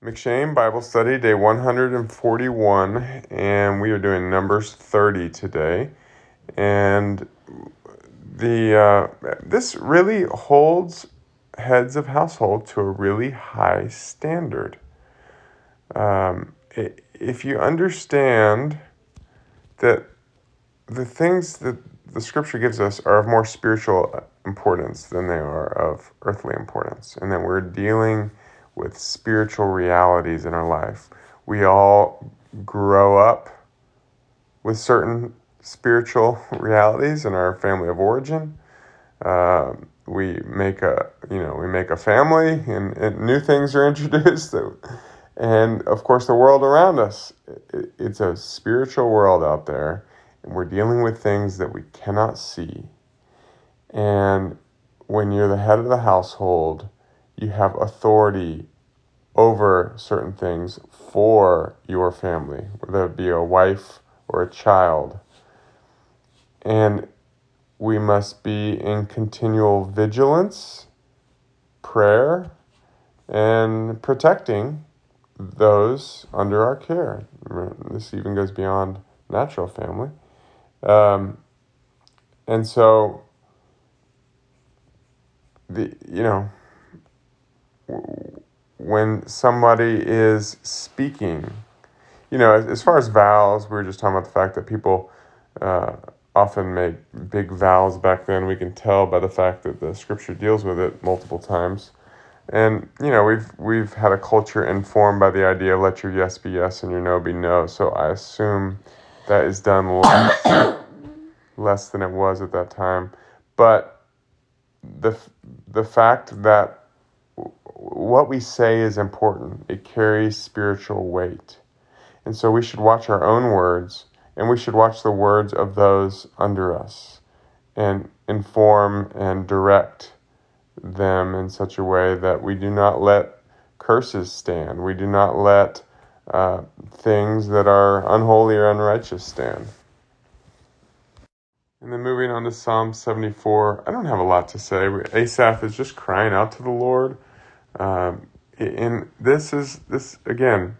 M'Cheyne Bible Study, day 141, and we are doing Numbers 30 today. And the uh, this really holds heads of household to a really high standard. Um, if you understand that the things that the scripture gives us are of more spiritual importance than they are of earthly importance, and that we're dealing with spiritual realities in our life. We all grow up with certain spiritual realities in our family of origin. Uh, we make a you know we make a family and, and new things are introduced and of course the world around us it, it's a spiritual world out there and we're dealing with things that we cannot see and when you're the head of the household you have authority over certain things for your family, whether it be a wife or a child. And we must be in continual vigilance, prayer, and protecting those under our care. This even goes beyond natural family. Um, and so, the you know, when somebody is speaking, you know, as, far as vows, we were just talking about the fact that people uh, often make big vows back then. We can tell by the fact that the scripture deals with it multiple times. And you know, we've we've had a culture informed by the idea of let your yes be yes and your no be no. So I assume that is done less, less than it was at that time. But the the fact that what we say is important. It carries spiritual weight. And so we should watch our own words and we should watch the words of those under us and inform and direct them in such a way that we do not let curses stand. We do not let uh, things that are unholy or unrighteous stand. And then moving on to Psalm 74, I don't have a lot to say. Asaph is just crying out to the Lord um, and this is this again,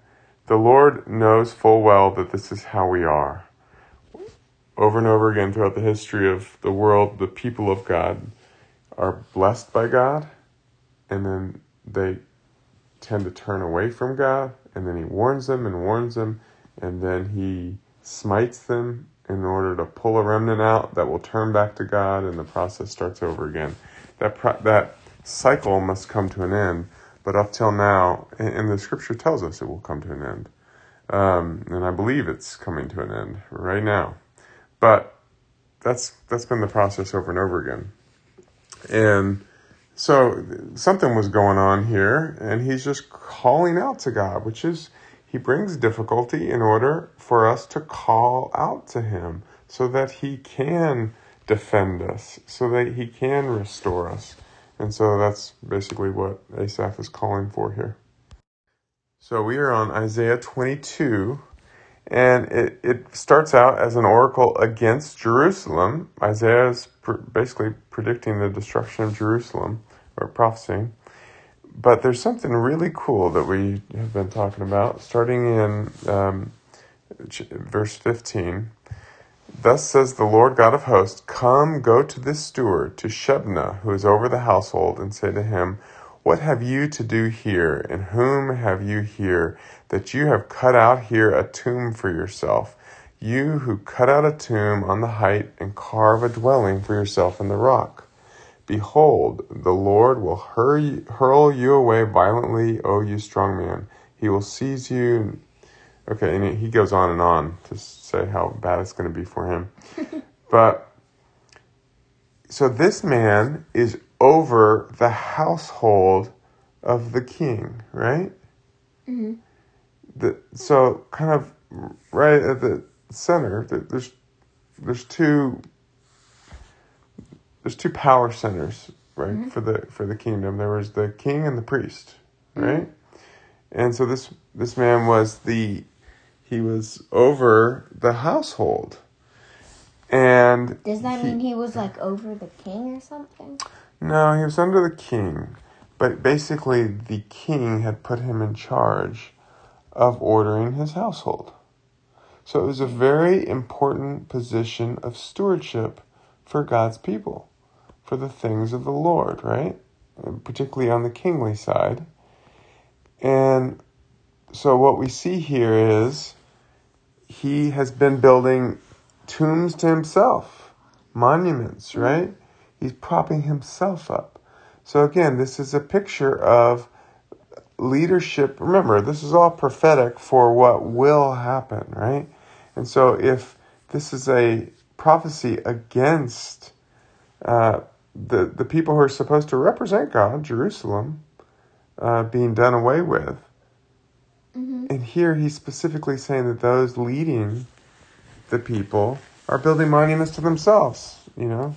the Lord knows full well that this is how we are. Over and over again throughout the history of the world, the people of God are blessed by God, and then they tend to turn away from God, and then He warns them and warns them, and then He smites them in order to pull a remnant out that will turn back to God, and the process starts over again. That pro- that cycle must come to an end. But up till now, and the scripture tells us it will come to an end. Um, and I believe it's coming to an end right now. But that's that's been the process over and over again. And so something was going on here, and he's just calling out to God, which is he brings difficulty in order for us to call out to him so that he can defend us, so that he can restore us. And so that's basically what Asaph is calling for here. So we are on Isaiah 22, and it, it starts out as an oracle against Jerusalem. Isaiah is basically predicting the destruction of Jerusalem, or prophesying. But there's something really cool that we have been talking about, starting in um, verse 15. Thus says the Lord God of hosts, Come, go to this steward, to Shebna, who is over the household, and say to him, What have you to do here, and whom have you here, that you have cut out here a tomb for yourself? You who cut out a tomb on the height, and carve a dwelling for yourself in the rock. Behold, the Lord will hurl you away violently, O you strong man. He will seize you. Okay, and he goes on and on to say how bad it's going to be for him. but so this man is over the household of the king, right? Mm-hmm. The, so kind of right at the center, there's there's two there's two power centers, right, mm-hmm. for the for the kingdom. There was the king and the priest, right? Mm-hmm. And so this this man was the he was over the household. And does that he, mean he was like over the king or something? No, he was under the king. but basically the king had put him in charge of ordering his household. So it was a very important position of stewardship for God's people, for the things of the Lord, right? Particularly on the kingly side. And so what we see here is he has been building tombs to himself, monuments, right? He's propping himself up. So again, this is a picture of leadership. Remember, this is all prophetic for what will happen, right? And so if this is a prophecy against uh, the the people who are supposed to represent God, Jerusalem, uh, being done away with, mm-hmm. and here he's specifically saying that those leading the people are building monuments to themselves. You know,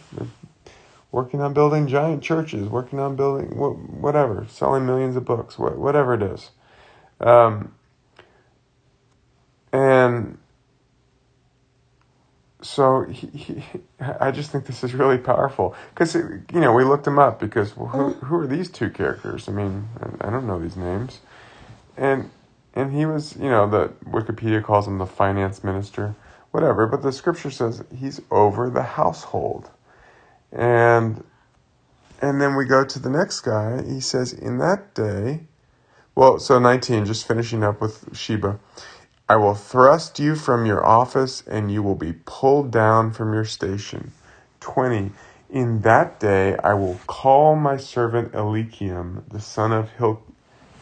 working on building giant churches, working on building whatever, selling millions of books, whatever it is. Um, and so he, he, I just think this is really powerful because you know we looked him up because well, who who are these two characters? I mean, I, I don't know these names, and and he was you know the Wikipedia calls him the finance minister, whatever. But the scripture says he's over the household. And and then we go to the next guy. He says, In that day, well, so 19, just finishing up with Sheba. I will thrust you from your office and you will be pulled down from your station. 20. In that day I will call my servant Eliakim, the son of Hil-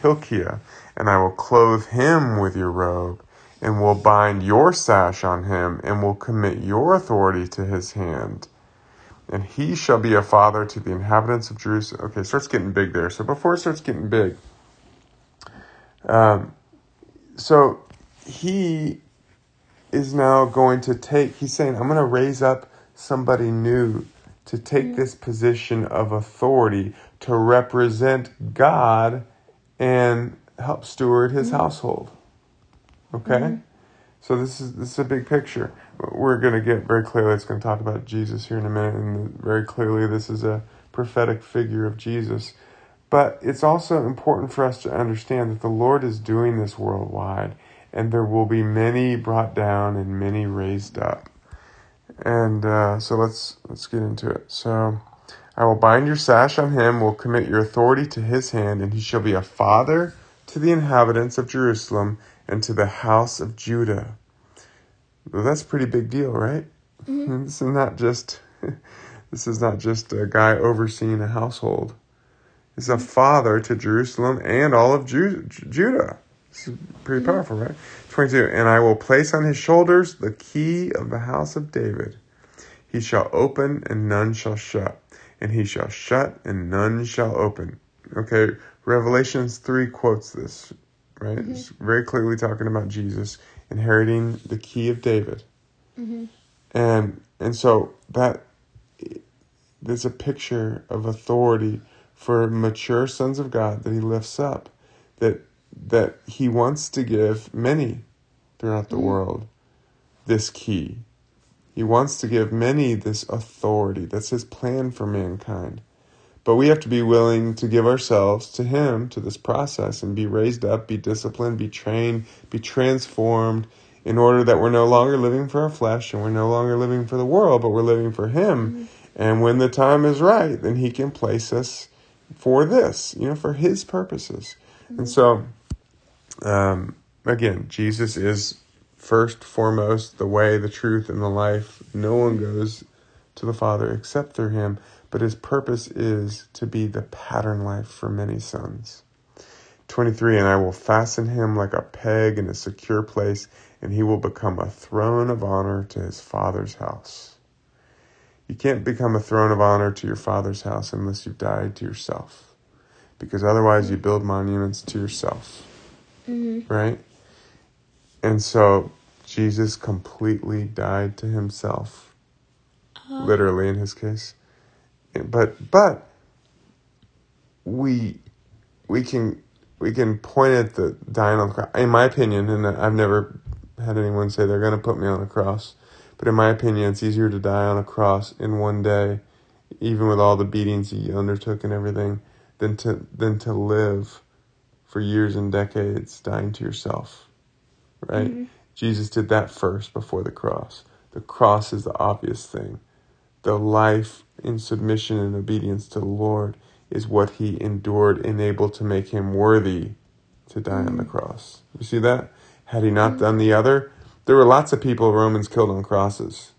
Hilkiah, and I will clothe him with your robe, and will bind your sash on him, and will commit your authority to his hand and he shall be a father to the inhabitants of Jerusalem. Okay, starts getting big there. So before it starts getting big, um, so he is now going to take, he's saying, I'm going to raise up somebody new to take this position of authority to represent God and help steward his mm-hmm. household. Okay? Mm-hmm. So this is this is a big picture we're going to get very clearly, it's going to talk about Jesus here in a minute, and very clearly, this is a prophetic figure of Jesus. But it's also important for us to understand that the Lord is doing this worldwide, and there will be many brought down and many raised up. And uh, so let's let's get into it. So I will bind your sash on him, will commit your authority to his hand, and he shall be a father to the inhabitants of Jerusalem and to the house of Judah. Well, that's a pretty big deal, right? Mm-hmm. This is not just this is not just a guy overseeing a household. He's a father to Jerusalem and all of Ju- Judah. This is pretty mm-hmm. powerful, right? 22. And I will place on his shoulders the key of the house of David. He shall open and none shall shut, and he shall shut and none shall open. Okay, Revelations 3 quotes this, right? Mm-hmm. It's very clearly talking about Jesus inheriting the key of David. Mm-hmm. And and so that there's a picture of authority for mature sons of God that he lifts up that that he wants to give many throughout the mm-hmm. world this key. He wants to give many this authority. That's his plan for mankind. But we have to be willing to give ourselves to Him, to this process, and be raised up, be disciplined, be trained, be transformed in order that we're no longer living for our flesh and we're no longer living for the world, but we're living for Him. Mm-hmm. And when the time is right, then He can place us for this, you know, for His purposes. Mm-hmm. And so, um, again, Jesus is first, foremost, the way, the truth, and the life. No one goes to the Father except through Him but his purpose is to be the pattern life for many sons. 23 And I will fasten him like a peg in a secure place, and he will become a throne of honor to his father's house. You can't become a throne of honor to your father's house unless you've died to yourself, because otherwise you build monuments to yourself. Mm-hmm. Right? And so Jesus completely died to himself, uh, literally in his case but but we we can we can point at the dying on the cross. In my opinion, and I've never had anyone say they're going to put me on a cross, but in my opinion, it's easier to die on a cross in one day, even with all the beatings he undertook and everything, than to than to live for years and decades dying to yourself. Right? Mm-hmm. Jesus did that first before the cross. The cross is the obvious thing. The life in submission and obedience to the Lord is what he endured, enabled to make him worthy to die on the mm-hmm. cross. You see that? Had he not mm-hmm. done the other, there were lots of people Romans killed on crosses.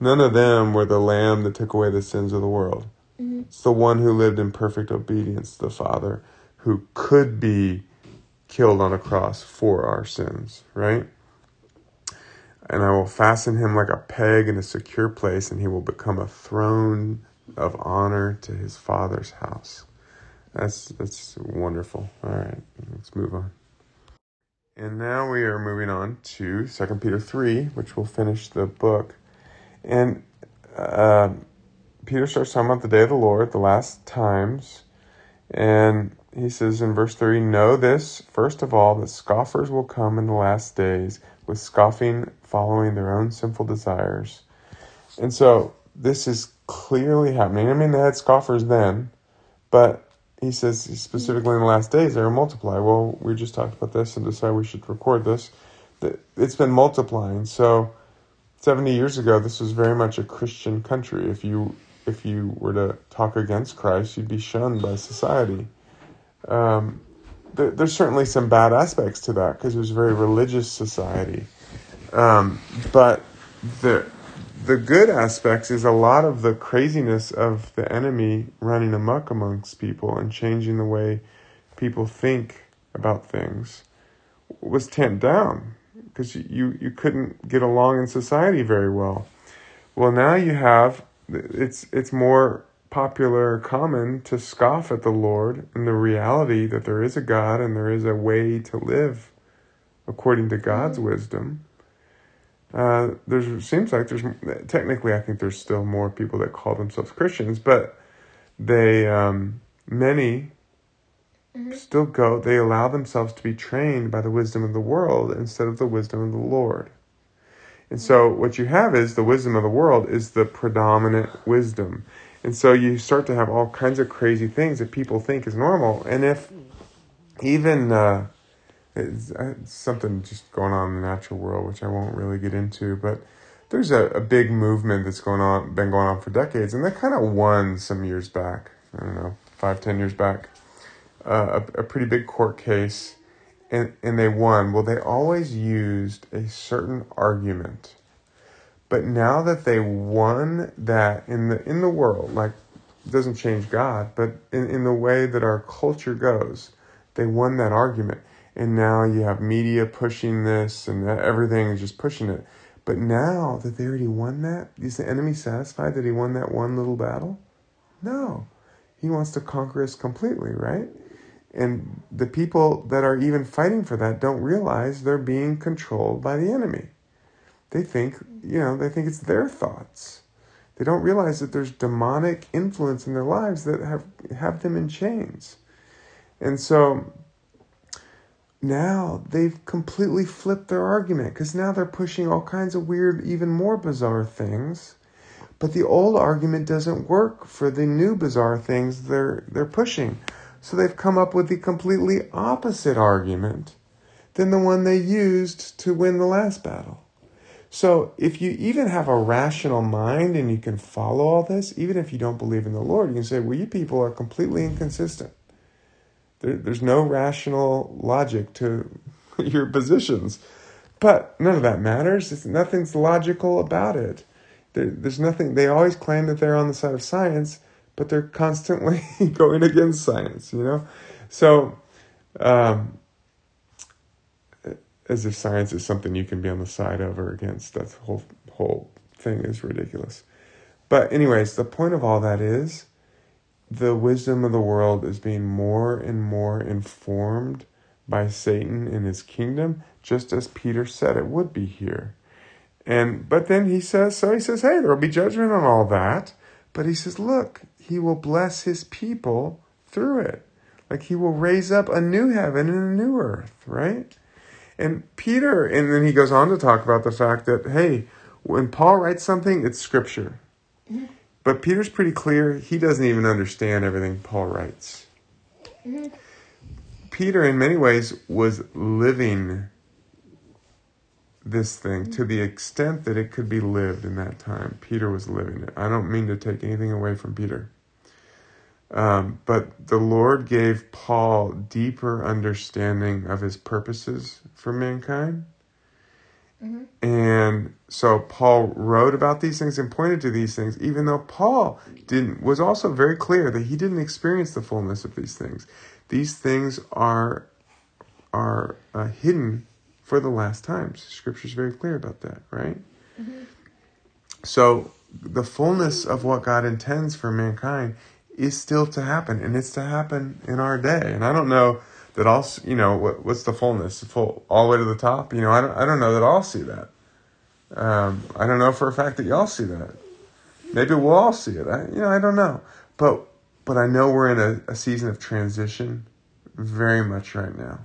None of them were the lamb that took away the sins of the world. Mm-hmm. It's the one who lived in perfect obedience to the Father, who could be killed on a cross for our sins, right? And I will fasten him like a peg in a secure place, and he will become a throne of honor to his Father's house. That's that's wonderful. All right, let's move on. And now we are moving on to Second Peter three, which will finish the book. And uh, Peter starts talking about the day of the Lord, the last times, and he says in verse 3 Know this, first of all, that scoffers will come in the last days with scoffing, following their own sinful desires. And so this is clearly happening. I mean, they had scoffers then, but he says specifically in the last days they will multiply. Well, we just talked about this and decided we should record this. It's been multiplying. So 70 years ago, this was very much a Christian country. If you if you were to talk against Christ, you'd be shunned by society. Um, th- there's certainly some bad aspects to that because it was a very religious society. Um, but the the good aspects is a lot of the craziness of the enemy running amok amongst people and changing the way people think about things was tamped down because you, you couldn't get along in society very well. Well, now you have it's it's more popular common to scoff at the Lord and the reality that there is a God and there is a way to live according to God's mm-hmm. wisdom. Uh, there seems like there's technically I think there's still more people that call themselves Christians, but they um, many mm-hmm. still go. They allow themselves to be trained by the wisdom of the world instead of the wisdom of the Lord. And so what you have is the wisdom of the world is the predominant wisdom. And so you start to have all kinds of crazy things that people think is normal. And if even uh, uh, something just going on in the natural world, which I won't really get into, but there's a, a big movement that's going on, been going on for decades, and that kind of won some years back. I don't know, five, ten years back, uh, a, a pretty big court case, and and they won. Well, they always used a certain argument, but now that they won that in the in the world, like doesn't change God, but in, in the way that our culture goes, they won that argument and now you have media pushing this and everything is just pushing it. But now that they already won that, is the enemy satisfied that he won that one little battle? No. He wants to conquer us completely, right? And the people that are even fighting for that don't realize they're being controlled by the enemy. They think, you know, they think it's their thoughts. They don't realize that there's demonic influence in their lives that have have them in chains. And so now they've completely flipped their argument because now they're pushing all kinds of weird, even more bizarre things. But the old argument doesn't work for the new bizarre things they're they're pushing. So they've come up with the completely opposite argument than the one they used to win the last battle. So if you even have a rational mind and you can follow all this, even if you don't believe in the Lord, you can say, well, you people are completely inconsistent. There, there's no rational logic to your positions. But none of that matters. It's, nothing's logical about it. There, there's nothing, they always claim that they're on the side of science, but they're constantly going against science, you know? So, um, as if science is something you can be on the side of or against. That whole whole thing is ridiculous. But anyways, the point of all that is the wisdom of the world is being more and more informed by Satan and his kingdom, just as Peter said it would be here. And but then he says, so he says, hey, there'll be judgment on all that. But he says, look, he will bless his people through it. Like he will raise up a new heaven and a new earth, right? And Peter, and then he goes on to talk about the fact that, hey, when Paul writes something, it's scripture. Mm-hmm. But Peter's pretty clear. He doesn't even understand everything Paul writes. Mm-hmm. Peter, in many ways, was living this thing to the extent that it could be lived in that time. Peter was living it. I don't mean to take anything away from Peter. Um, but the Lord gave Paul deeper understanding of his purposes for mankind. Mm-hmm. And so Paul wrote about these things and pointed to these things, even though Paul didn't was also very clear that he didn't experience the fullness of these things. These things are are uh, hidden for the last times. Scripture's very clear about that, right? So the fullness of what God intends for mankind is still to happen, and it's to happen in our day. And I don't know that I'll, you know, what, what's the fullness? Full all the way to the top? You know, I don't, I don't know that I'll see that. Um, I don't know for a fact that y'all see that. Maybe we'll all see it. I, you know, I don't know, but but I know we're in a, a season of transition, very much right now,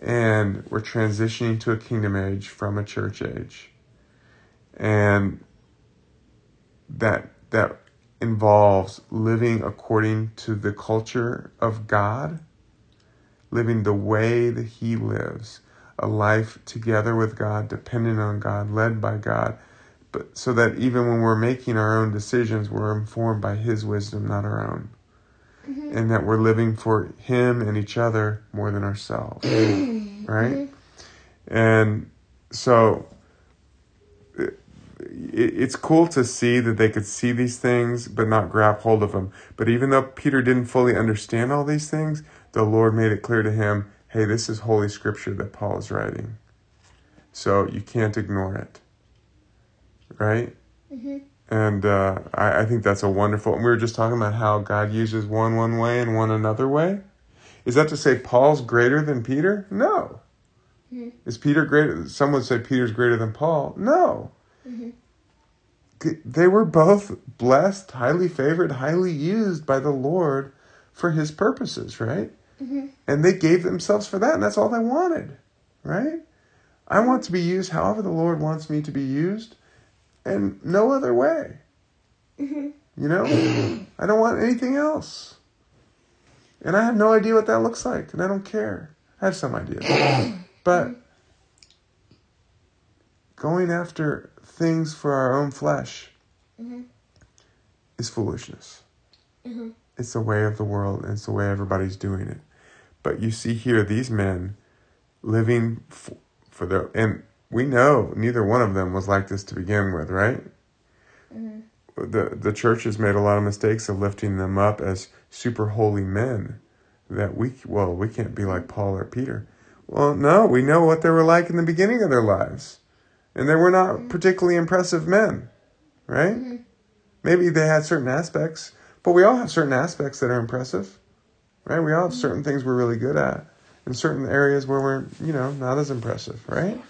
and we're transitioning to a kingdom age from a church age, and that that involves living according to the culture of God, living the way that He lives, a life together with God, dependent on God, led by God, but so that even when we're making our own decisions, we're informed by His wisdom, not our own. Mm-hmm. And that we're living for Him and each other more than ourselves. right? Mm-hmm. And so it's cool to see that they could see these things but not grab hold of them. But even though Peter didn't fully understand all these things, the Lord made it clear to him hey, this is Holy Scripture that Paul is writing. So you can't ignore it. Right? Mm-hmm. And uh, I, I think that's a wonderful. And we were just talking about how God uses one one way and one another way. Is that to say Paul's greater than Peter? No. Mhm. Is Peter greater? Some would say Peter's greater than Paul. No. Mhm. They were both blessed, highly favored, highly used by the Lord for His purposes, right? Mm-hmm. And they gave themselves for that, and that's all they wanted, right? I want to be used however the Lord wants me to be used, and no other way. Mm-hmm. You know, I don't want anything else. And I have no idea what that looks like, and I don't care. I have some idea. But going after things for our own flesh Mhm. is foolishness. Mhm. It's the way of the world, and it's the way everybody's doing it. But you see here these men living f- for their, and we know neither one of them was like this to begin with, right? Mhm. the the church has made a lot of mistakes of lifting them up as super holy men that we well we can't be like Paul or Peter. Well, no, we know what they were like in the beginning of their lives, and they were not particularly impressive men, right? Mhm. Maybe they had certain aspects, but we all have certain aspects that are impressive, right? We all have certain things we're really good at, and certain areas where we're you know not as impressive, right?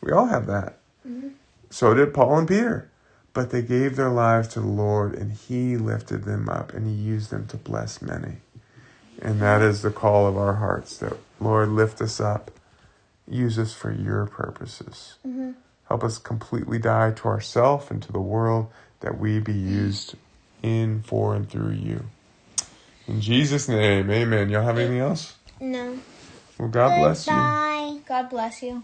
We all have that. Mhm. So did Paul and Peter. But they gave their lives to the Lord and He lifted them up and He used them to bless many. And that is the call of our hearts that, Lord, lift us up. Use us for your purposes. Mhm. Help us completely die to ourself and to the world that we be used in, for, and through you. In Jesus' name, amen. Y'all have anything else? No. Well, God bless you. Goodbye. God bless you.